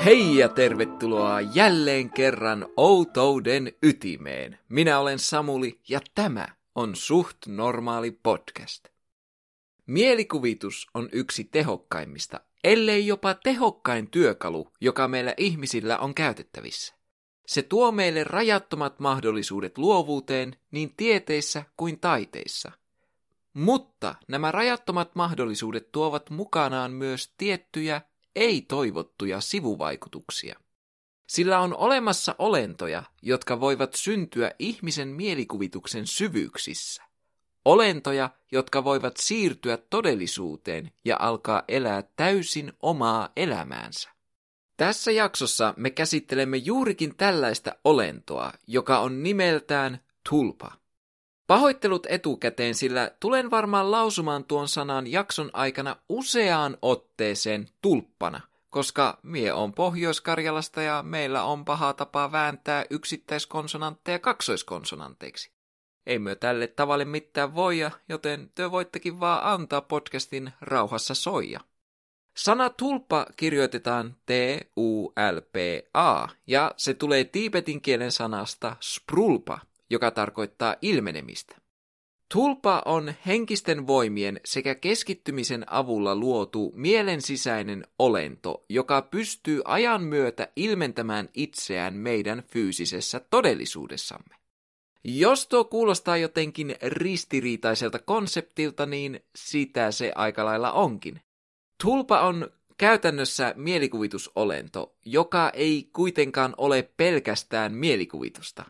Hei ja tervetuloa jälleen kerran Outouden ytimeen. Minä olen Samuli ja tämä on Suht Normaali podcast. Mielikuvitus on yksi tehokkaimmista, ellei jopa tehokkain työkalu, joka meillä ihmisillä on käytettävissä. Se tuo meille rajattomat mahdollisuudet luovuuteen niin tieteissä kuin taiteissa. Mutta nämä rajattomat mahdollisuudet tuovat mukanaan myös tiettyjä ei-toivottuja sivuvaikutuksia. Sillä on olemassa olentoja, jotka voivat syntyä ihmisen mielikuvituksen syvyyksissä. Olentoja, jotka voivat siirtyä todellisuuteen ja alkaa elää täysin omaa elämäänsä. Tässä jaksossa me käsittelemme juurikin tällaista olentoa, joka on nimeltään tulpa. Pahoittelut etukäteen, sillä tulen varmaan lausumaan tuon sanan jakson aikana useaan otteeseen tulppana, koska mie on Pohjois-Karjalasta ja meillä on paha tapa vääntää yksittäiskonsonantteja kaksoiskonsonanteiksi. Ei myö tälle tavalle mitään voija, joten te voittekin vaan antaa podcastin rauhassa soija. Sana tulppa kirjoitetaan T-U-L-P-A ja se tulee tiibetin kielen sanasta sprulpa, joka tarkoittaa ilmenemistä. Tulpa on henkisten voimien sekä keskittymisen avulla luotu mielen sisäinen olento, joka pystyy ajan myötä ilmentämään itseään meidän fyysisessä todellisuudessamme. Jos tuo kuulostaa jotenkin ristiriitaiselta konseptilta, niin sitä se aika lailla onkin. Tulpa on käytännössä mielikuvitusolento, joka ei kuitenkaan ole pelkästään mielikuvitusta.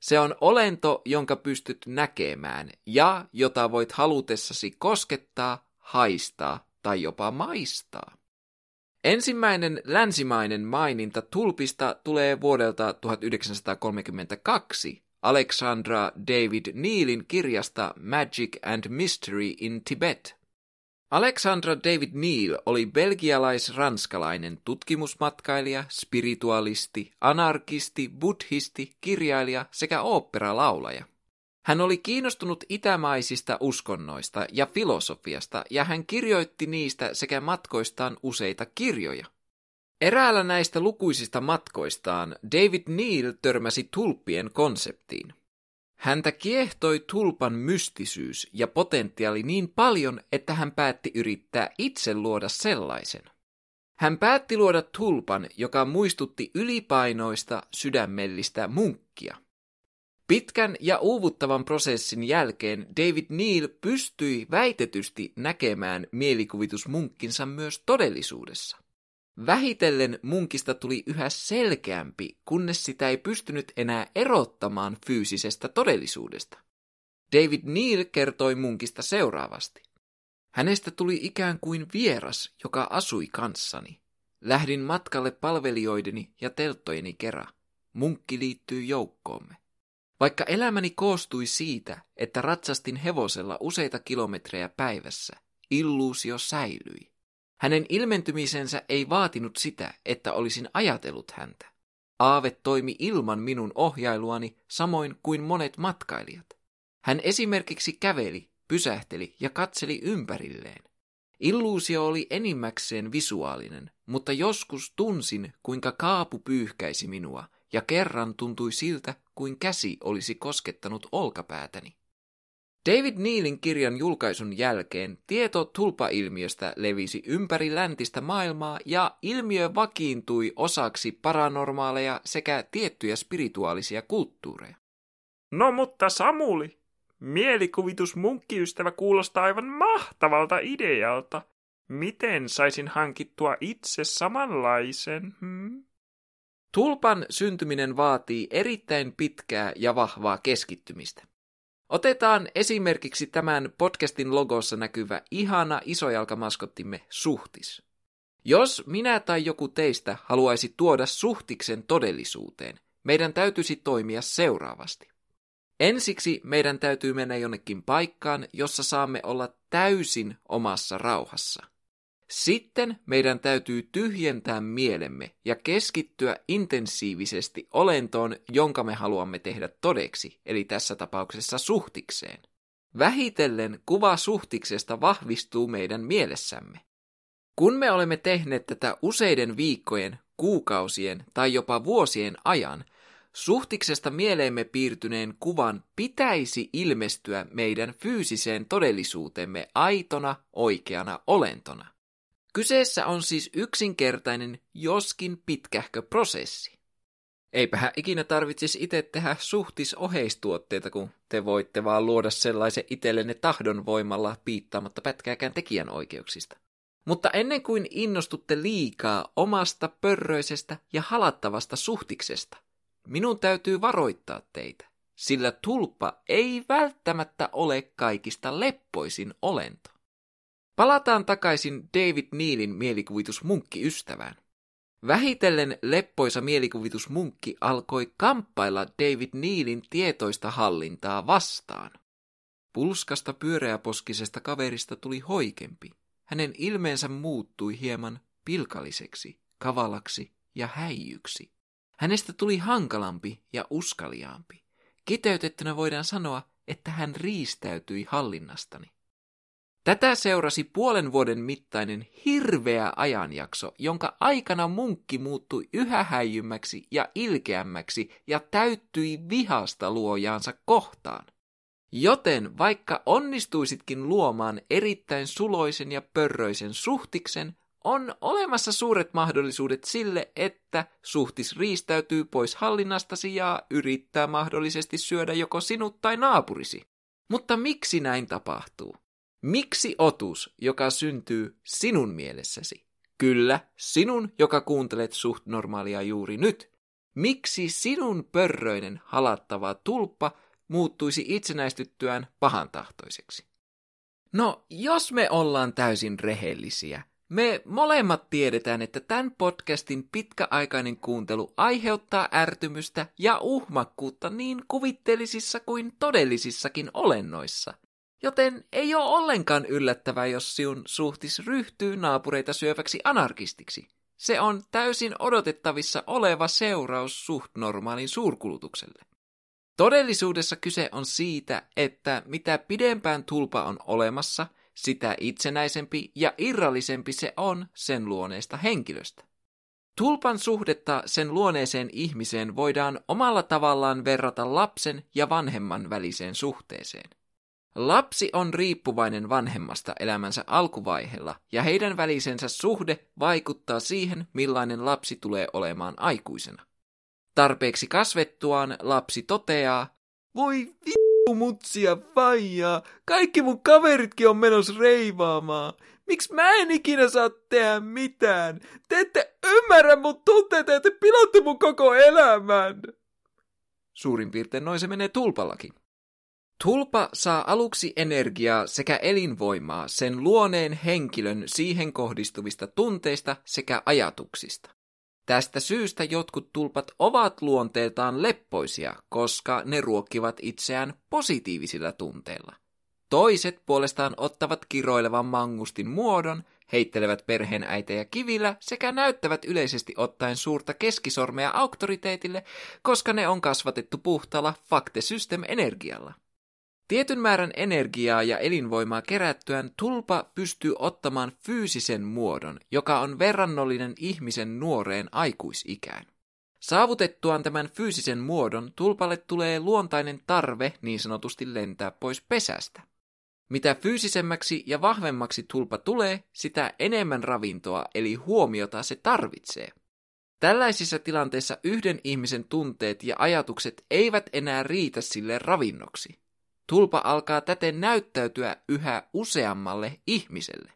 Se on olento, jonka pystyt näkemään ja jota voit halutessasi koskettaa, haistaa tai jopa maistaa. Ensimmäinen länsimainen maininta tulpista tulee vuodelta 1932 Alexandra David Neilin kirjasta Magic and Mystery in Tibet – Alexandra David Neil oli belgialais-ranskalainen tutkimusmatkailija, spiritualisti, anarkisti, buddhisti, kirjailija sekä oopperalaulaja. Hän oli kiinnostunut itämaisista uskonnoista ja filosofiasta ja hän kirjoitti niistä sekä matkoistaan useita kirjoja. Eräällä näistä lukuisista matkoistaan David Neil törmäsi tulppien konseptiin. Häntä kiehtoi tulpan mystisyys ja potentiaali niin paljon, että hän päätti yrittää itse luoda sellaisen. Hän päätti luoda tulpan, joka muistutti ylipainoista sydämellistä munkkia. Pitkän ja uuvuttavan prosessin jälkeen David Neal pystyi väitetysti näkemään mielikuvitusmunkkinsa myös todellisuudessa. Vähitellen munkista tuli yhä selkeämpi, kunnes sitä ei pystynyt enää erottamaan fyysisestä todellisuudesta. David Neal kertoi munkista seuraavasti. Hänestä tuli ikään kuin vieras, joka asui kanssani. Lähdin matkalle palvelijoideni ja telttojeni kera. Munkki liittyy joukkoomme. Vaikka elämäni koostui siitä, että ratsastin hevosella useita kilometrejä päivässä, illuusio säilyi. Hänen ilmentymisensä ei vaatinut sitä, että olisin ajatellut häntä. Aave toimi ilman minun ohjailuani samoin kuin monet matkailijat. Hän esimerkiksi käveli, pysähteli ja katseli ympärilleen. Illuusio oli enimmäkseen visuaalinen, mutta joskus tunsin, kuinka kaapu pyyhkäisi minua, ja kerran tuntui siltä, kuin käsi olisi koskettanut olkapäätäni. David Neilin kirjan julkaisun jälkeen tieto tulpailmiöstä levisi ympäri läntistä maailmaa ja ilmiö vakiintui osaksi paranormaaleja sekä tiettyjä spirituaalisia kulttuureja. No mutta Samuli, mielikuvitus munkkiystävä kuulostaa aivan mahtavalta idealta. Miten saisin hankittua itse samanlaisen? Hmm? Tulpan syntyminen vaatii erittäin pitkää ja vahvaa keskittymistä. Otetaan esimerkiksi tämän podcastin logossa näkyvä ihana isojalkamaskottimme Suhtis. Jos minä tai joku teistä haluaisi tuoda Suhtiksen todellisuuteen, meidän täytyisi toimia seuraavasti. Ensiksi meidän täytyy mennä jonnekin paikkaan, jossa saamme olla täysin omassa rauhassa. Sitten meidän täytyy tyhjentää mielemme ja keskittyä intensiivisesti olentoon, jonka me haluamme tehdä todeksi, eli tässä tapauksessa suhtikseen. Vähitellen kuva suhtiksesta vahvistuu meidän mielessämme. Kun me olemme tehneet tätä useiden viikkojen, kuukausien tai jopa vuosien ajan, suhtiksesta mieleemme piirtyneen kuvan pitäisi ilmestyä meidän fyysiseen todellisuutemme aitona, oikeana olentona. Kyseessä on siis yksinkertainen, joskin pitkähkö prosessi. Eipähän ikinä tarvitsisi itse tehdä suhtis oheistuotteita, kun te voitte vaan luoda sellaisen itsellenne tahdon voimalla piittaamatta pätkääkään tekijänoikeuksista. Mutta ennen kuin innostutte liikaa omasta pörröisestä ja halattavasta suhtiksesta, minun täytyy varoittaa teitä, sillä tulppa ei välttämättä ole kaikista leppoisin olento. Palataan takaisin David Neilin mielikuvitusmunkki-ystävään. Vähitellen leppoisa mielikuvitusmunkki alkoi kamppailla David Neilin tietoista hallintaa vastaan. Pulskasta pyöreäposkisesta kaverista tuli hoikempi. Hänen ilmeensä muuttui hieman pilkalliseksi, kavalaksi ja häijyksi. Hänestä tuli hankalampi ja uskaliaampi. Kiteytettynä voidaan sanoa, että hän riistäytyi hallinnastani. Tätä seurasi puolen vuoden mittainen hirveä ajanjakso, jonka aikana munkki muuttui yhä häijymmäksi ja ilkeämmäksi ja täyttyi vihasta luojaansa kohtaan. Joten vaikka onnistuisitkin luomaan erittäin suloisen ja pörröisen suhtiksen, on olemassa suuret mahdollisuudet sille, että suhtis riistäytyy pois hallinnastasi ja yrittää mahdollisesti syödä joko sinut tai naapurisi. Mutta miksi näin tapahtuu? Miksi otus, joka syntyy sinun mielessäsi? Kyllä, sinun, joka kuuntelet suht normaalia juuri nyt. Miksi sinun pörröinen halattava tulppa muuttuisi itsenäistyttyään pahantahtoiseksi? No, jos me ollaan täysin rehellisiä, me molemmat tiedetään, että tämän podcastin pitkäaikainen kuuntelu aiheuttaa ärtymystä ja uhmakkuutta niin kuvitteellisissa kuin todellisissakin olennoissa – Joten ei ole ollenkaan yllättävää, jos siun suhtis ryhtyy naapureita syöväksi anarkistiksi. Se on täysin odotettavissa oleva seuraus suht normaalin suurkulutukselle. Todellisuudessa kyse on siitä, että mitä pidempään tulpa on olemassa, sitä itsenäisempi ja irrallisempi se on sen luoneesta henkilöstä. Tulpan suhdetta sen luoneeseen ihmiseen voidaan omalla tavallaan verrata lapsen ja vanhemman väliseen suhteeseen. Lapsi on riippuvainen vanhemmasta elämänsä alkuvaiheella, ja heidän välisensä suhde vaikuttaa siihen, millainen lapsi tulee olemaan aikuisena. Tarpeeksi kasvettuaan lapsi toteaa, voi vittu mutsia faijaa, kaikki mun kaveritkin on menossa reivaamaan. Miksi mä en ikinä saa tehdä mitään? Te ette ymmärrä mun tunteita ja te pilotte mun koko elämän. Suurin piirtein noin se menee tulpallakin. Tulpa saa aluksi energiaa sekä elinvoimaa sen luoneen henkilön siihen kohdistuvista tunteista sekä ajatuksista. Tästä syystä jotkut tulpat ovat luonteeltaan leppoisia, koska ne ruokkivat itseään positiivisilla tunteilla. Toiset puolestaan ottavat kiroilevan mangustin muodon, heittelevät perheenäitejä kivillä sekä näyttävät yleisesti ottaen suurta keskisormea auktoriteetille, koska ne on kasvatettu puhtaalla fakte system energialla. Tietyn määrän energiaa ja elinvoimaa kerättyään tulpa pystyy ottamaan fyysisen muodon, joka on verrannollinen ihmisen nuoreen aikuisikään. Saavutettuaan tämän fyysisen muodon tulpalle tulee luontainen tarve niin sanotusti lentää pois pesästä. Mitä fyysisemmäksi ja vahvemmaksi tulpa tulee, sitä enemmän ravintoa eli huomiota se tarvitsee. Tällaisissa tilanteissa yhden ihmisen tunteet ja ajatukset eivät enää riitä sille ravinnoksi. Tulpa alkaa täten näyttäytyä yhä useammalle ihmiselle.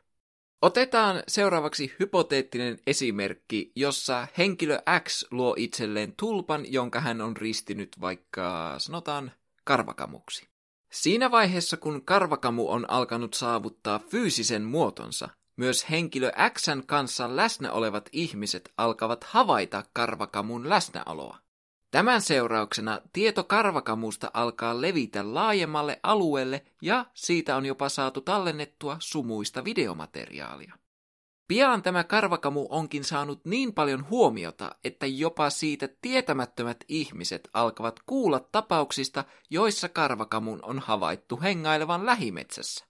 Otetaan seuraavaksi hypoteettinen esimerkki, jossa henkilö X luo itselleen tulpan, jonka hän on ristinyt vaikka sanotaan karvakamuksi. Siinä vaiheessa, kun karvakamu on alkanut saavuttaa fyysisen muotonsa, myös henkilö Xn kanssa läsnä olevat ihmiset alkavat havaita karvakamun läsnäoloa. Tämän seurauksena tieto karvakamusta alkaa levitä laajemmalle alueelle ja siitä on jopa saatu tallennettua sumuista videomateriaalia. Pian tämä karvakamu onkin saanut niin paljon huomiota, että jopa siitä tietämättömät ihmiset alkavat kuulla tapauksista, joissa karvakamun on havaittu hengailevan lähimetsässä.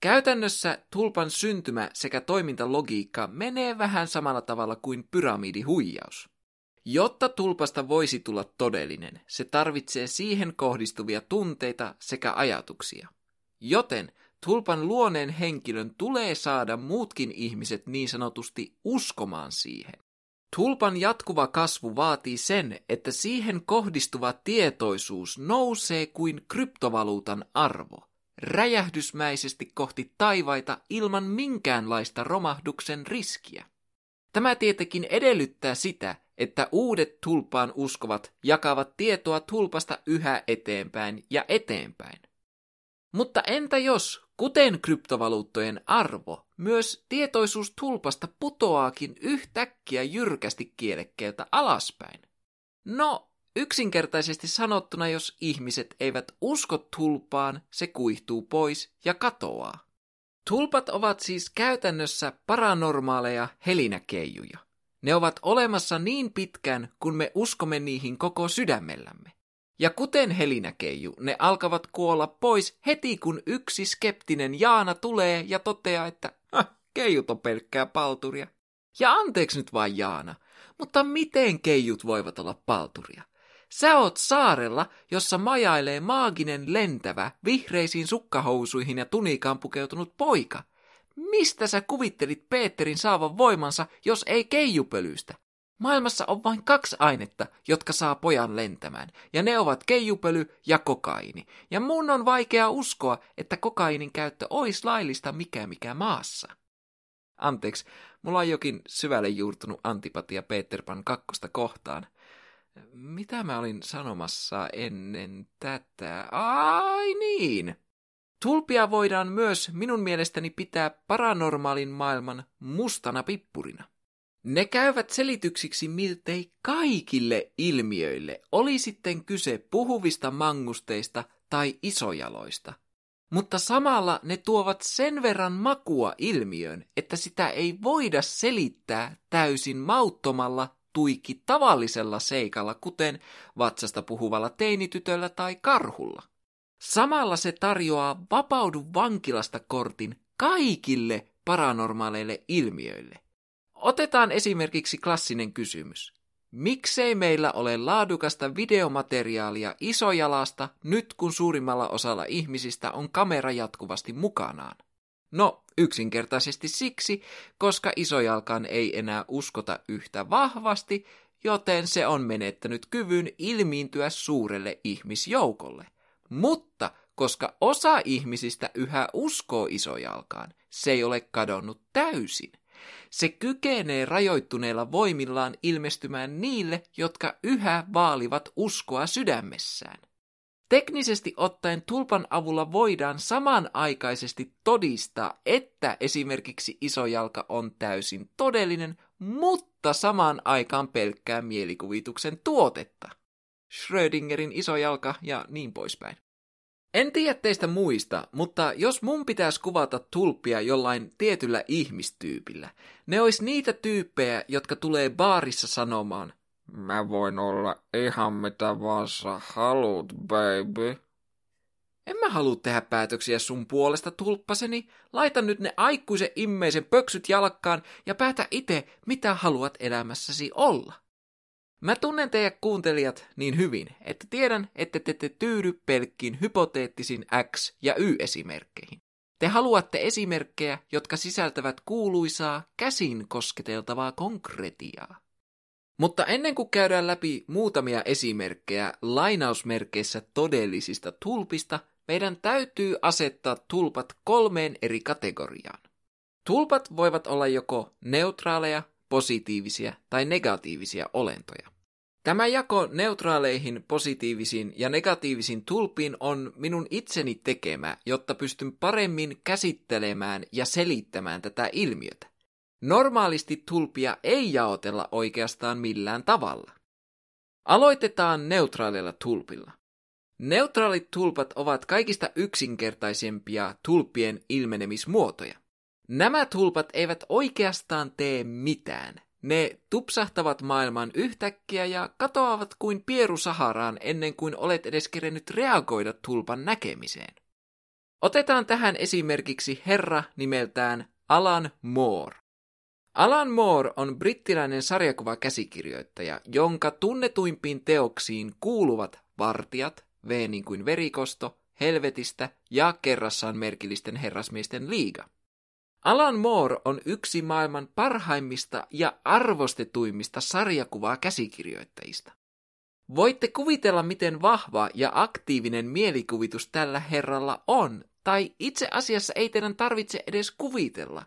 Käytännössä tulpan syntymä sekä toimintalogiikka menee vähän samalla tavalla kuin pyramidihuijaus. Jotta tulpasta voisi tulla todellinen, se tarvitsee siihen kohdistuvia tunteita sekä ajatuksia. Joten tulpan luoneen henkilön tulee saada muutkin ihmiset niin sanotusti uskomaan siihen. Tulpan jatkuva kasvu vaatii sen, että siihen kohdistuva tietoisuus nousee kuin kryptovaluutan arvo, räjähdysmäisesti kohti taivaita ilman minkäänlaista romahduksen riskiä. Tämä tietenkin edellyttää sitä, että uudet tulpaan uskovat jakavat tietoa tulpasta yhä eteenpäin ja eteenpäin. Mutta entä jos, kuten kryptovaluuttojen arvo, myös tietoisuus tulpasta putoaakin yhtäkkiä jyrkästi kielekkeeltä alaspäin? No, yksinkertaisesti sanottuna, jos ihmiset eivät usko tulpaan, se kuihtuu pois ja katoaa. Tulpat ovat siis käytännössä paranormaaleja helinäkeijuja. Ne ovat olemassa niin pitkään, kun me uskomme niihin koko sydämellämme. Ja kuten helinäkeiju, ne alkavat kuolla pois heti kun yksi skeptinen Jaana tulee ja toteaa, että keijut on pelkkää palturia. Ja anteeksi nyt vain Jaana, mutta miten keijut voivat olla palturia? Sä oot saarella, jossa majailee maaginen lentävä, vihreisiin sukkahousuihin ja tunikaan pukeutunut poika. Mistä sä kuvittelit Peterin saavan voimansa, jos ei keijupölystä? Maailmassa on vain kaksi ainetta, jotka saa pojan lentämään, ja ne ovat keijupöly ja kokaini. Ja mun on vaikea uskoa, että kokainin käyttö olisi laillista mikä mikä maassa. Anteeksi, mulla on jokin syvälle juurtunut antipatia Peter Pan kakkosta kohtaan. Mitä mä olin sanomassa ennen tätä? Ai niin! Tulpia voidaan myös minun mielestäni pitää paranormaalin maailman mustana pippurina. Ne käyvät selityksiksi miltei kaikille ilmiöille, oli sitten kyse puhuvista mangusteista tai isojaloista. Mutta samalla ne tuovat sen verran makua ilmiön, että sitä ei voida selittää täysin mauttomalla tuiki tavallisella seikalla, kuten vatsasta puhuvalla teinitytöllä tai karhulla. Samalla se tarjoaa vapaudu vankilasta kortin kaikille paranormaaleille ilmiöille. Otetaan esimerkiksi klassinen kysymys. Miksei meillä ole laadukasta videomateriaalia isojalasta nyt kun suurimmalla osalla ihmisistä on kamera jatkuvasti mukanaan? No, yksinkertaisesti siksi, koska isojalkaan ei enää uskota yhtä vahvasti, joten se on menettänyt kyvyn ilmiintyä suurelle ihmisjoukolle. Mutta koska osa ihmisistä yhä uskoo isojalkaan, se ei ole kadonnut täysin. Se kykenee rajoittuneilla voimillaan ilmestymään niille, jotka yhä vaalivat uskoa sydämessään. Teknisesti ottaen tulpan avulla voidaan samanaikaisesti todistaa, että esimerkiksi isojalka on täysin todellinen, mutta samaan aikaan pelkkää mielikuvituksen tuotetta. Schrödingerin isojalka ja niin poispäin. En tiedä teistä muista, mutta jos mun pitäisi kuvata tulppia jollain tietyllä ihmistyypillä, ne ois niitä tyyppejä, jotka tulee baarissa sanomaan, Mä voin olla ihan mitä vaan sä haluut, baby. En mä halua tehdä päätöksiä sun puolesta, tulppaseni. Laita nyt ne aikuisen immeisen pöksyt jalkkaan ja päätä itse, mitä haluat elämässäsi olla. Mä tunnen teidät kuuntelijat niin hyvin, että tiedän, että te ette tyydy pelkkiin hypoteettisiin X- ja Y-esimerkkeihin. Te haluatte esimerkkejä, jotka sisältävät kuuluisaa, käsin kosketeltavaa konkretiaa. Mutta ennen kuin käydään läpi muutamia esimerkkejä lainausmerkeissä todellisista tulpista, meidän täytyy asettaa tulpat kolmeen eri kategoriaan. Tulpat voivat olla joko neutraaleja, positiivisia tai negatiivisia olentoja. Tämä jako neutraaleihin, positiivisiin ja negatiivisiin tulpiin on minun itseni tekemä, jotta pystyn paremmin käsittelemään ja selittämään tätä ilmiötä. Normaalisti tulpia ei jaotella oikeastaan millään tavalla. Aloitetaan neutraalilla tulpilla. Neutraalit tulpat ovat kaikista yksinkertaisempia tulppien ilmenemismuotoja. Nämä tulpat eivät oikeastaan tee mitään. Ne tupsahtavat maailman yhtäkkiä ja katoavat kuin pieru Saharaan ennen kuin olet edes kerennyt reagoida tulpan näkemiseen. Otetaan tähän esimerkiksi herra nimeltään Alan Moore. Alan Moore on brittiläinen sarjakuvakäsikirjoittaja, jonka tunnetuimpiin teoksiin kuuluvat Vartijat, V niin kuin verikosto, Helvetistä ja kerrassaan merkillisten herrasmiesten liiga. Alan Moore on yksi maailman parhaimmista ja arvostetuimmista sarjakuvaa käsikirjoittajista. Voitte kuvitella, miten vahva ja aktiivinen mielikuvitus tällä herralla on, tai itse asiassa ei teidän tarvitse edes kuvitella.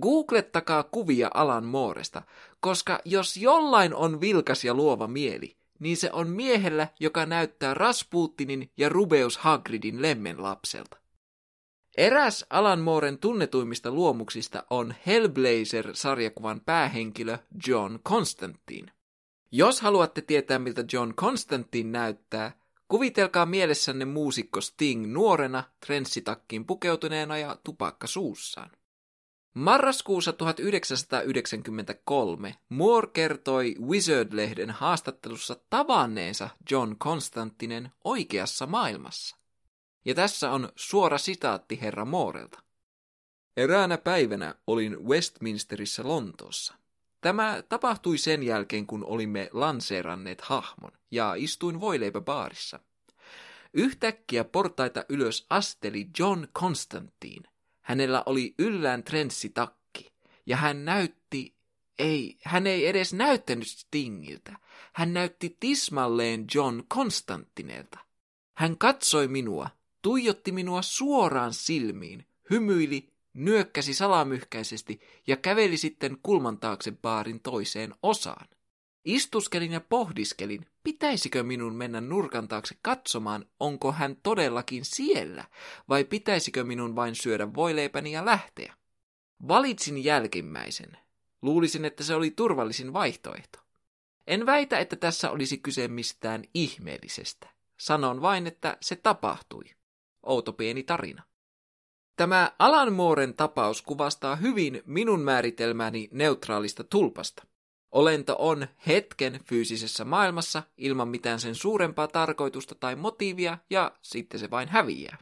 Googlettakaa kuvia Alan Mooresta, koska jos jollain on vilkas ja luova mieli, niin se on miehellä, joka näyttää Rasputinin ja Rubeus Hagridin lemmen lapselta. Eräs Alan Mooren tunnetuimmista luomuksista on Hellblazer-sarjakuvan päähenkilö John Constantine. Jos haluatte tietää, miltä John Constantine näyttää, kuvitelkaa mielessänne muusikko Sting nuorena, trenssitakkiin pukeutuneena ja tupakka suussaan. Marraskuussa 1993 Moore kertoi Wizard-lehden haastattelussa tavanneensa John Constantinen oikeassa maailmassa. Ja tässä on suora sitaatti herra Moorelta. Eräänä päivänä olin Westminsterissä Lontoossa. Tämä tapahtui sen jälkeen, kun olimme lanseeranneet hahmon ja istuin voileipäbaarissa. Yhtäkkiä portaita ylös asteli John Constantine. Hänellä oli yllään trenssitakki ja hän näytti, ei, hän ei edes näyttänyt Stingiltä. Hän näytti tismalleen John Constantinelta. Hän katsoi minua, tuijotti minua suoraan silmiin, hymyili nyökkäsi salamyhkäisesti ja käveli sitten kulman taakse baarin toiseen osaan. Istuskelin ja pohdiskelin, pitäisikö minun mennä nurkan taakse katsomaan, onko hän todellakin siellä, vai pitäisikö minun vain syödä voileipäni ja lähteä. Valitsin jälkimmäisen. Luulisin, että se oli turvallisin vaihtoehto. En väitä, että tässä olisi kyse mistään ihmeellisestä. Sanon vain, että se tapahtui. Outo pieni tarina. Tämä Alan Mooren tapaus kuvastaa hyvin minun määritelmäni neutraalista tulpasta. Olento on hetken fyysisessä maailmassa ilman mitään sen suurempaa tarkoitusta tai motiivia ja sitten se vain häviää.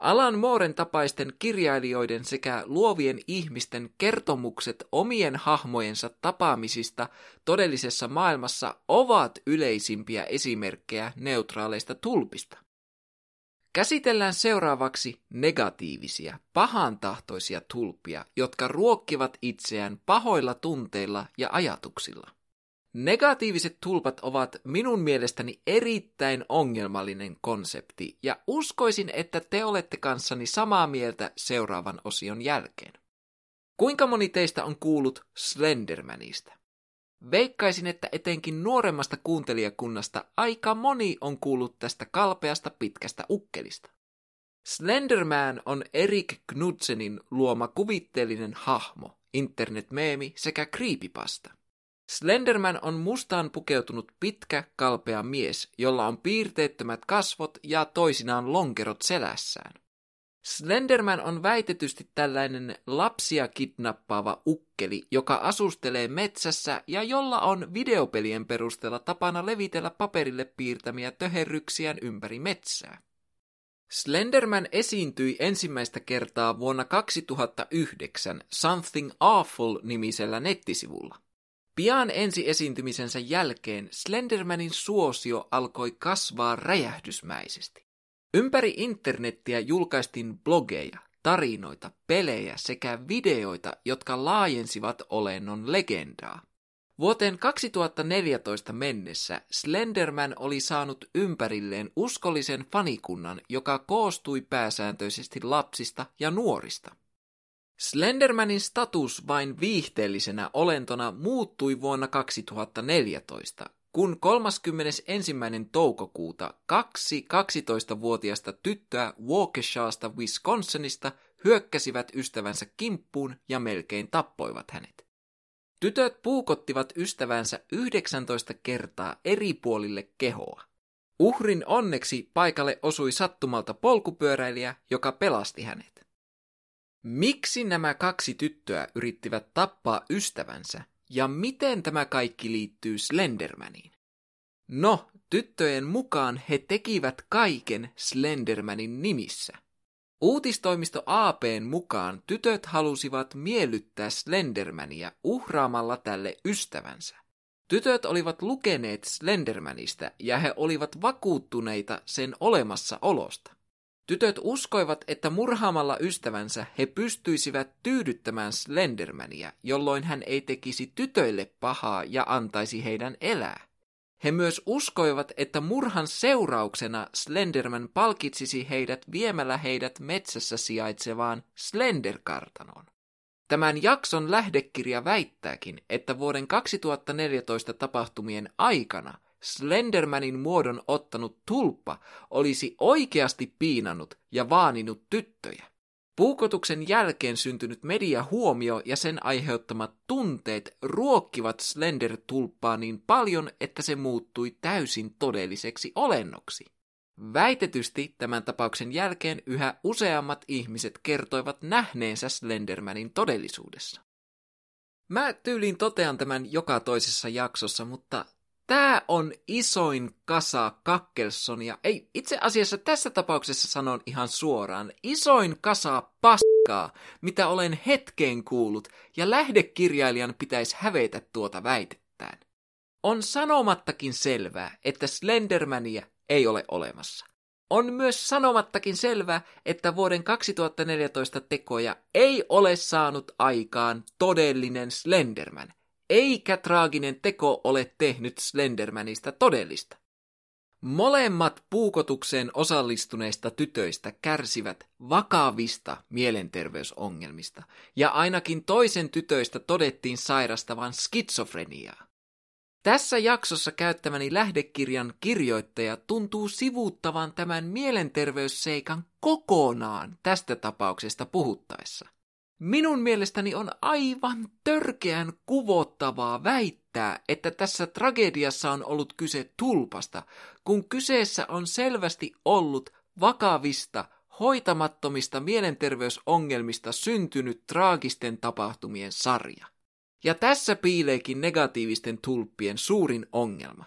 Alan Mooren tapaisten kirjailijoiden sekä luovien ihmisten kertomukset omien hahmojensa tapaamisista todellisessa maailmassa ovat yleisimpiä esimerkkejä neutraaleista tulpista. Käsitellään seuraavaksi negatiivisia, pahantahtoisia tulppia, jotka ruokkivat itseään pahoilla tunteilla ja ajatuksilla. Negatiiviset tulpat ovat minun mielestäni erittäin ongelmallinen konsepti ja uskoisin, että te olette kanssani samaa mieltä seuraavan osion jälkeen. Kuinka moni teistä on kuullut Slendermanista? Veikkaisin, että etenkin nuoremmasta kuuntelijakunnasta aika moni on kuullut tästä kalpeasta pitkästä ukkelista. Slenderman on Erik Knudsenin luoma kuvitteellinen hahmo, internetmeemi sekä creepypasta. Slenderman on mustaan pukeutunut pitkä, kalpea mies, jolla on piirteettömät kasvot ja toisinaan lonkerot selässään. Slenderman on väitetysti tällainen lapsia kidnappaava ukkeli, joka asustelee metsässä ja jolla on videopelien perusteella tapana levitellä paperille piirtämiä töherryksiään ympäri metsää. Slenderman esiintyi ensimmäistä kertaa vuonna 2009 Something Awful-nimisellä nettisivulla. Pian ensi esiintymisensä jälkeen Slendermanin suosio alkoi kasvaa räjähdysmäisesti. Ympäri internettiä julkaistiin blogeja, tarinoita, pelejä sekä videoita, jotka laajensivat olennon legendaa. Vuoteen 2014 mennessä Slenderman oli saanut ympärilleen uskollisen fanikunnan, joka koostui pääsääntöisesti lapsista ja nuorista. Slendermanin status vain viihteellisenä olentona muuttui vuonna 2014, kun 31. toukokuuta kaksi 12-vuotiaista tyttöä Waukeshaasta Wisconsinista hyökkäsivät ystävänsä kimppuun ja melkein tappoivat hänet. Tytöt puukottivat ystävänsä 19 kertaa eri puolille kehoa. Uhrin onneksi paikalle osui sattumalta polkupyöräilijä, joka pelasti hänet. Miksi nämä kaksi tyttöä yrittivät tappaa ystävänsä ja miten tämä kaikki liittyy Slendermaniin? No, tyttöjen mukaan he tekivät kaiken Slendermanin nimissä. Uutistoimisto APn mukaan tytöt halusivat miellyttää Slendermania uhraamalla tälle ystävänsä. Tytöt olivat lukeneet Slendermanista ja he olivat vakuuttuneita sen olemassaolosta. Tytöt uskoivat, että murhaamalla ystävänsä he pystyisivät tyydyttämään Slendermania, jolloin hän ei tekisi tytöille pahaa ja antaisi heidän elää. He myös uskoivat, että murhan seurauksena Slenderman palkitsisi heidät viemällä heidät metsässä sijaitsevaan Slenderkartanoon. Tämän jakson lähdekirja väittääkin, että vuoden 2014 tapahtumien aikana Slendermanin muodon ottanut tulppa olisi oikeasti piinannut ja vaaninut tyttöjä. Puukotuksen jälkeen syntynyt mediahuomio ja sen aiheuttamat tunteet ruokkivat Slender-tulppaa niin paljon, että se muuttui täysin todelliseksi olennoksi. Väitetysti tämän tapauksen jälkeen yhä useammat ihmiset kertoivat nähneensä Slendermanin todellisuudessa. Mä tyyliin totean tämän joka toisessa jaksossa, mutta Tämä on isoin kasa Kakkelsonia. Ei, itse asiassa tässä tapauksessa sanon ihan suoraan. Isoin kasa paskaa, mitä olen hetkeen kuullut, ja lähdekirjailijan pitäisi hävetä tuota väitettään. On sanomattakin selvää, että Slendermania ei ole olemassa. On myös sanomattakin selvää, että vuoden 2014 tekoja ei ole saanut aikaan todellinen Slenderman, eikä traaginen teko ole tehnyt Slendermanista todellista. Molemmat puukotukseen osallistuneista tytöistä kärsivät vakavista mielenterveysongelmista, ja ainakin toisen tytöistä todettiin sairastavan skitsofreniaa. Tässä jaksossa käyttämäni lähdekirjan kirjoittaja tuntuu sivuuttavan tämän mielenterveysseikan kokonaan tästä tapauksesta puhuttaessa. Minun mielestäni on aivan törkeän kuvottavaa väittää, että tässä tragediassa on ollut kyse tulpasta, kun kyseessä on selvästi ollut vakavista, hoitamattomista mielenterveysongelmista syntynyt traagisten tapahtumien sarja. Ja tässä piileekin negatiivisten tulppien suurin ongelma.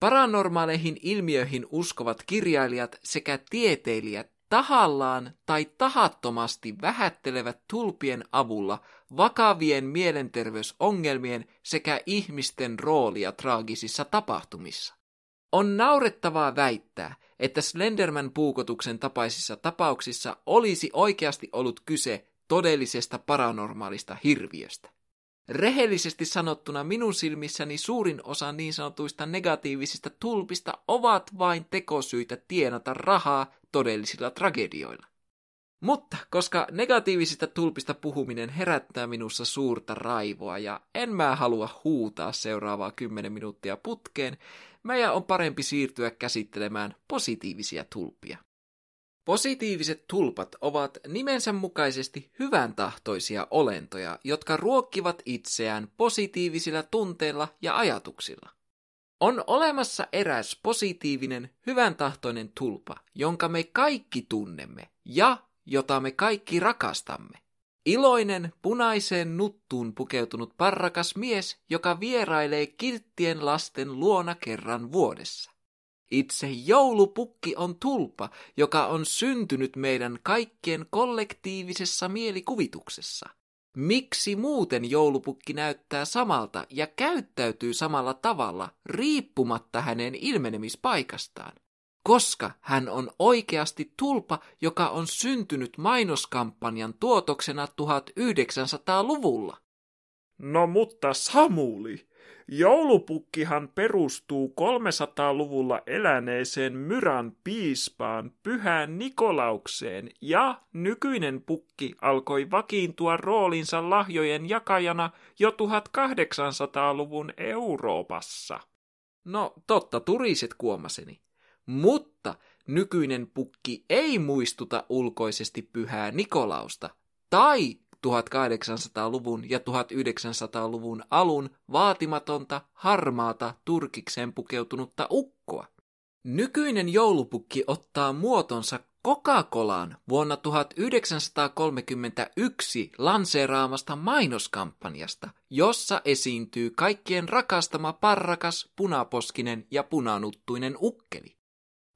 Paranormaaleihin ilmiöihin uskovat kirjailijat sekä tieteilijät tahallaan tai tahattomasti vähättelevät tulpien avulla vakavien mielenterveysongelmien sekä ihmisten roolia traagisissa tapahtumissa. On naurettavaa väittää, että Slenderman puukotuksen tapaisissa tapauksissa olisi oikeasti ollut kyse todellisesta paranormaalista hirviöstä. Rehellisesti sanottuna minun silmissäni suurin osa niin sanotuista negatiivisista tulpista ovat vain tekosyitä tienata rahaa todellisilla tragedioilla. Mutta koska negatiivisista tulpista puhuminen herättää minussa suurta raivoa ja en mä halua huutaa seuraavaa kymmenen minuuttia putkeen, meidän on parempi siirtyä käsittelemään positiivisia tulppia. Positiiviset tulpat ovat nimensä mukaisesti hyvän tahtoisia olentoja, jotka ruokkivat itseään positiivisilla tunteilla ja ajatuksilla. On olemassa eräs positiivinen, hyvän tahtoinen tulpa, jonka me kaikki tunnemme ja jota me kaikki rakastamme. Iloinen, punaiseen nuttuun pukeutunut parrakas mies, joka vierailee kilttien lasten luona kerran vuodessa. Itse joulupukki on tulpa, joka on syntynyt meidän kaikkien kollektiivisessa mielikuvituksessa. Miksi muuten joulupukki näyttää samalta ja käyttäytyy samalla tavalla riippumatta hänen ilmenemispaikastaan? Koska hän on oikeasti tulpa, joka on syntynyt mainoskampanjan tuotoksena 1900-luvulla. No mutta Samuli, Joulupukkihan perustuu 300-luvulla eläneeseen Myran piispaan pyhään Nikolaukseen ja nykyinen pukki alkoi vakiintua roolinsa lahjojen jakajana jo 1800-luvun Euroopassa. No totta turiset kuomaseni. Mutta nykyinen pukki ei muistuta ulkoisesti pyhää Nikolausta tai 1800-luvun ja 1900-luvun alun vaatimatonta, harmaata, turkikseen pukeutunutta ukkoa. Nykyinen joulupukki ottaa muotonsa Coca-Colaan vuonna 1931 lanseeraamasta mainoskampanjasta, jossa esiintyy kaikkien rakastama parrakas, punaposkinen ja punanuttuinen ukkeli.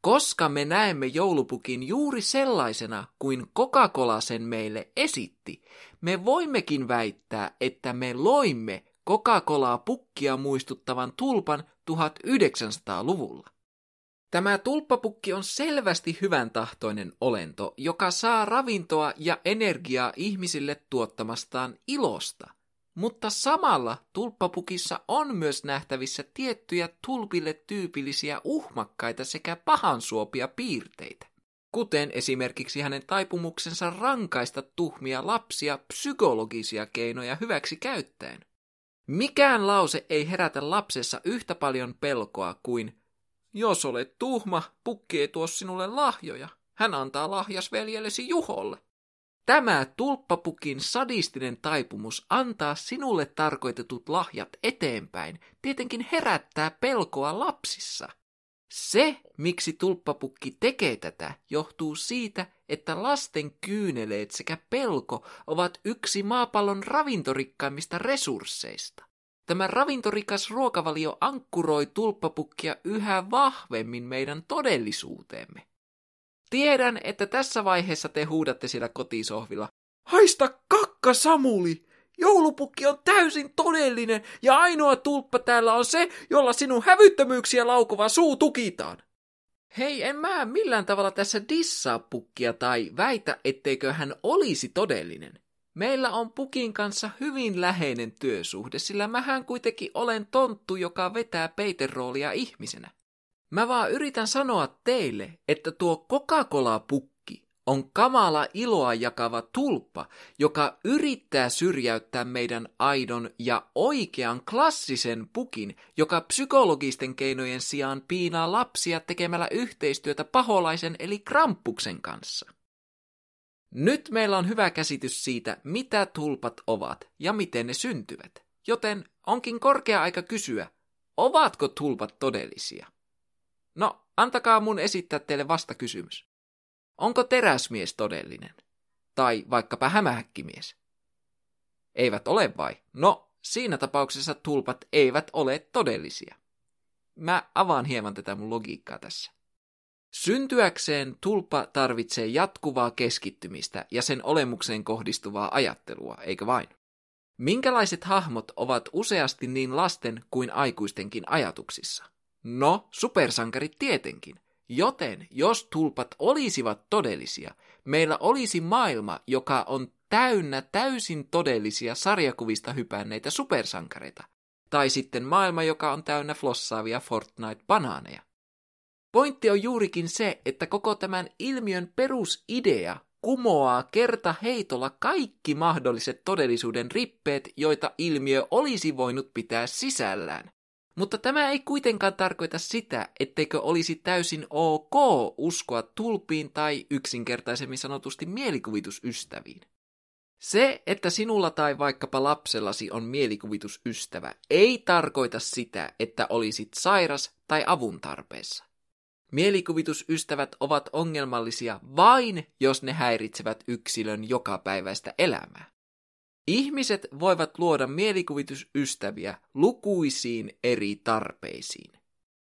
Koska me näemme joulupukin juuri sellaisena kuin Coca-Cola sen meille esitti, me voimmekin väittää, että me loimme Coca-Colaa pukkia muistuttavan tulpan 1900-luvulla. Tämä tulppapukki on selvästi hyvän tahtoinen olento, joka saa ravintoa ja energiaa ihmisille tuottamastaan ilosta. Mutta samalla tulppapukissa on myös nähtävissä tiettyjä tulpille tyypillisiä uhmakkaita sekä pahansuopia piirteitä, kuten esimerkiksi hänen taipumuksensa rankaista tuhmia lapsia psykologisia keinoja hyväksi käyttäen. Mikään lause ei herätä lapsessa yhtä paljon pelkoa kuin jos olet tuhma, pukki ei tuo sinulle lahjoja. Hän antaa lahjas veljellesi Juholle. Tämä tulppapukin sadistinen taipumus antaa sinulle tarkoitetut lahjat eteenpäin tietenkin herättää pelkoa lapsissa. Se, miksi tulppapukki tekee tätä, johtuu siitä, että lasten kyyneleet sekä pelko ovat yksi maapallon ravintorikkaimmista resursseista. Tämä ravintorikas ruokavalio ankkuroi tulppapukkia yhä vahvemmin meidän todellisuuteemme. Tiedän, että tässä vaiheessa te huudatte siellä kotisohvilla. Haista kakka, Samuli! Joulupukki on täysin todellinen ja ainoa tulppa täällä on se, jolla sinun hävyttömyyksiä laukova suu tukitaan. Hei, en mä millään tavalla tässä dissaa pukkia tai väitä, etteikö hän olisi todellinen. Meillä on Pukin kanssa hyvin läheinen työsuhde, sillä mähän kuitenkin olen tonttu, joka vetää peiteroolia ihmisenä. Mä vaan yritän sanoa teille, että tuo Coca-Cola-pukki on kamala iloa jakava tulppa, joka yrittää syrjäyttää meidän aidon ja oikean klassisen pukin, joka psykologisten keinojen sijaan piinaa lapsia tekemällä yhteistyötä paholaisen eli krampuksen kanssa. Nyt meillä on hyvä käsitys siitä, mitä tulpat ovat ja miten ne syntyvät. Joten onkin korkea aika kysyä, ovatko tulpat todellisia? No, antakaa mun esittää teille vasta kysymys. Onko teräsmies todellinen? Tai vaikkapa hämähäkkimies? Eivät ole vai? No, siinä tapauksessa tulpat eivät ole todellisia. Mä avaan hieman tätä mun logiikkaa tässä. Syntyäkseen tulppa tarvitsee jatkuvaa keskittymistä ja sen olemukseen kohdistuvaa ajattelua, eikö vain? Minkälaiset hahmot ovat useasti niin lasten kuin aikuistenkin ajatuksissa? No, supersankarit tietenkin. Joten, jos tulpat olisivat todellisia, meillä olisi maailma, joka on täynnä täysin todellisia sarjakuvista hypänneitä supersankareita. Tai sitten maailma, joka on täynnä flossaavia Fortnite-banaaneja. Pointti on juurikin se, että koko tämän ilmiön perusidea kumoaa kerta heitolla kaikki mahdolliset todellisuuden rippeet, joita ilmiö olisi voinut pitää sisällään. Mutta tämä ei kuitenkaan tarkoita sitä, etteikö olisi täysin ok uskoa tulpiin tai yksinkertaisemmin sanotusti mielikuvitusystäviin. Se, että sinulla tai vaikkapa lapsellasi on mielikuvitusystävä, ei tarkoita sitä, että olisit sairas tai avun tarpeessa. Mielikuvitusystävät ovat ongelmallisia vain, jos ne häiritsevät yksilön jokapäiväistä elämää. Ihmiset voivat luoda mielikuvitusystäviä lukuisiin eri tarpeisiin.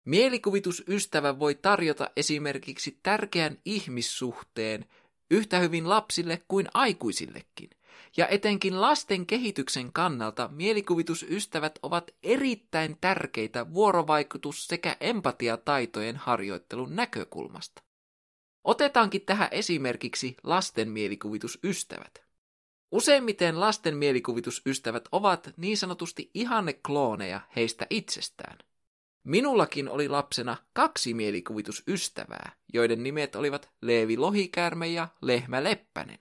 Mielikuvitusystävä voi tarjota esimerkiksi tärkeän ihmissuhteen yhtä hyvin lapsille kuin aikuisillekin. Ja etenkin lasten kehityksen kannalta mielikuvitusystävät ovat erittäin tärkeitä vuorovaikutus- sekä empatiataitojen harjoittelun näkökulmasta. Otetaankin tähän esimerkiksi lasten mielikuvitusystävät. Useimmiten lasten mielikuvitusystävät ovat niin sanotusti ihanneklooneja heistä itsestään. Minullakin oli lapsena kaksi mielikuvitusystävää, joiden nimet olivat Leevi Lohikäärme ja Lehmä Leppänen.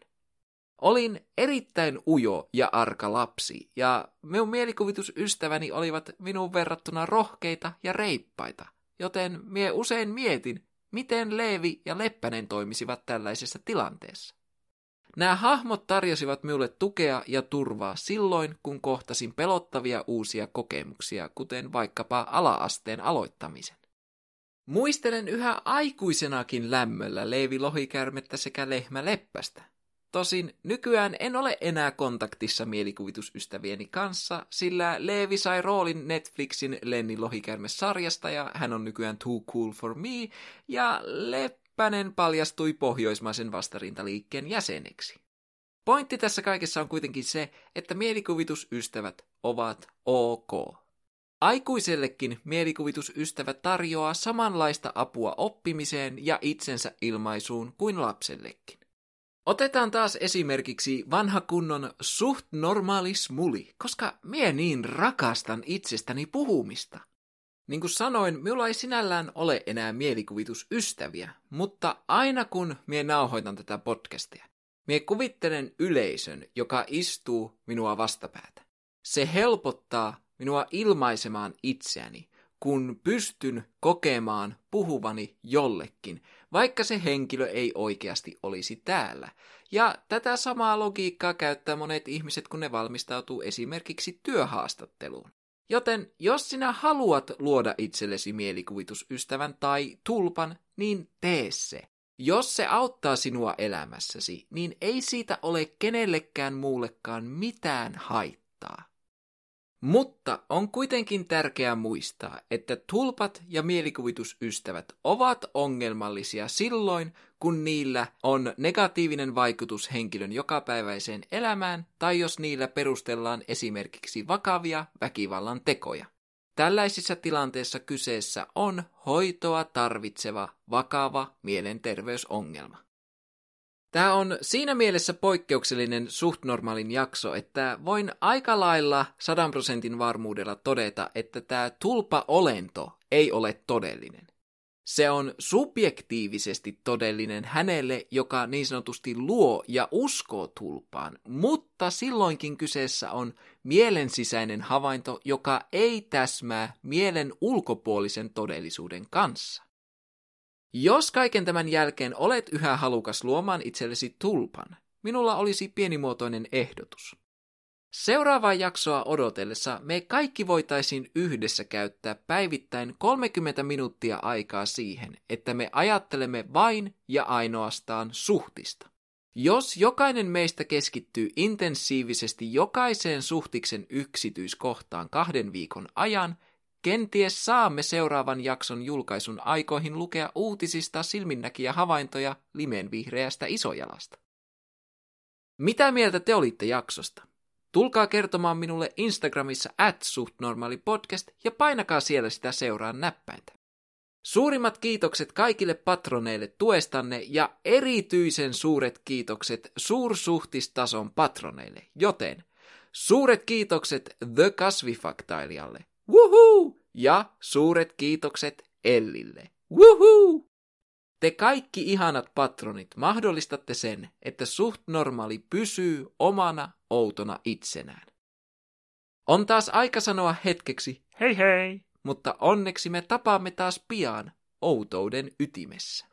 Olin erittäin ujo ja arka lapsi, ja minun mielikuvitusystäväni olivat minun verrattuna rohkeita ja reippaita, joten mie usein mietin, miten Leevi ja Leppänen toimisivat tällaisessa tilanteessa. Nämä hahmot tarjosivat minulle tukea ja turvaa silloin, kun kohtasin pelottavia uusia kokemuksia, kuten vaikkapa alaasteen aloittamisen. Muistelen yhä aikuisenakin lämmöllä Leevi Lohikärmettä sekä Lehmä Leppästä. Tosin nykyään en ole enää kontaktissa mielikuvitusystävieni kanssa, sillä Leevi sai roolin Netflixin Lenni Lohikärme-sarjasta ja hän on nykyään Too Cool for Me, ja Leppänen paljastui pohjoismaisen vastarintaliikkeen jäseneksi. Pointti tässä kaikessa on kuitenkin se, että mielikuvitusystävät ovat ok. Aikuisellekin mielikuvitusystävä tarjoaa samanlaista apua oppimiseen ja itsensä ilmaisuun kuin lapsellekin. Otetaan taas esimerkiksi vanha kunnon suht normaali smuli, koska mie niin rakastan itsestäni puhumista. Niin kuin sanoin, minulla ei sinällään ole enää mielikuvitusystäviä, mutta aina kun mie nauhoitan tätä podcastia, mie kuvittelen yleisön, joka istuu minua vastapäätä. Se helpottaa minua ilmaisemaan itseäni, kun pystyn kokemaan puhuvani jollekin, vaikka se henkilö ei oikeasti olisi täällä. Ja tätä samaa logiikkaa käyttää monet ihmiset, kun ne valmistautuu esimerkiksi työhaastatteluun. Joten jos sinä haluat luoda itsellesi mielikuvitusystävän tai tulpan, niin tee se. Jos se auttaa sinua elämässäsi, niin ei siitä ole kenellekään muullekaan mitään haittaa. Mutta on kuitenkin tärkeää muistaa, että tulpat ja mielikuvitusystävät ovat ongelmallisia silloin, kun niillä on negatiivinen vaikutus henkilön jokapäiväiseen elämään tai jos niillä perustellaan esimerkiksi vakavia väkivallan tekoja. Tällaisissa tilanteissa kyseessä on hoitoa tarvitseva vakava mielenterveysongelma. Tämä on siinä mielessä poikkeuksellinen suht normaalin jakso, että voin aika lailla sadan prosentin varmuudella todeta, että tämä tulpa-olento ei ole todellinen. Se on subjektiivisesti todellinen hänelle, joka niin sanotusti luo ja uskoo tulpaan, mutta silloinkin kyseessä on mielen sisäinen havainto, joka ei täsmää mielen ulkopuolisen todellisuuden kanssa. Jos kaiken tämän jälkeen olet yhä halukas luomaan itsellesi tulpan, minulla olisi pienimuotoinen ehdotus. Seuraavaa jaksoa odotellessa me kaikki voitaisiin yhdessä käyttää päivittäin 30 minuuttia aikaa siihen, että me ajattelemme vain ja ainoastaan suhtista. Jos jokainen meistä keskittyy intensiivisesti jokaiseen suhtiksen yksityiskohtaan kahden viikon ajan, Kenties saamme seuraavan jakson julkaisun aikoihin lukea uutisista silminnäkiä havaintoja limenvihreästä isojalasta. Mitä mieltä te olitte jaksosta? Tulkaa kertomaan minulle Instagramissa at suhtnormaalipodcast ja painakaa siellä sitä seuraan näppäintä. Suurimmat kiitokset kaikille patroneille tuestanne ja erityisen suuret kiitokset suursuhtistason patroneille, joten suuret kiitokset The Kasvifaktailijalle, Wuhuu! Ja suuret kiitokset Ellille. Wuhuu! Te kaikki ihanat patronit mahdollistatte sen, että suht normaali pysyy omana outona itsenään. On taas aika sanoa hetkeksi hei hei, mutta onneksi me tapaamme taas pian outouden ytimessä.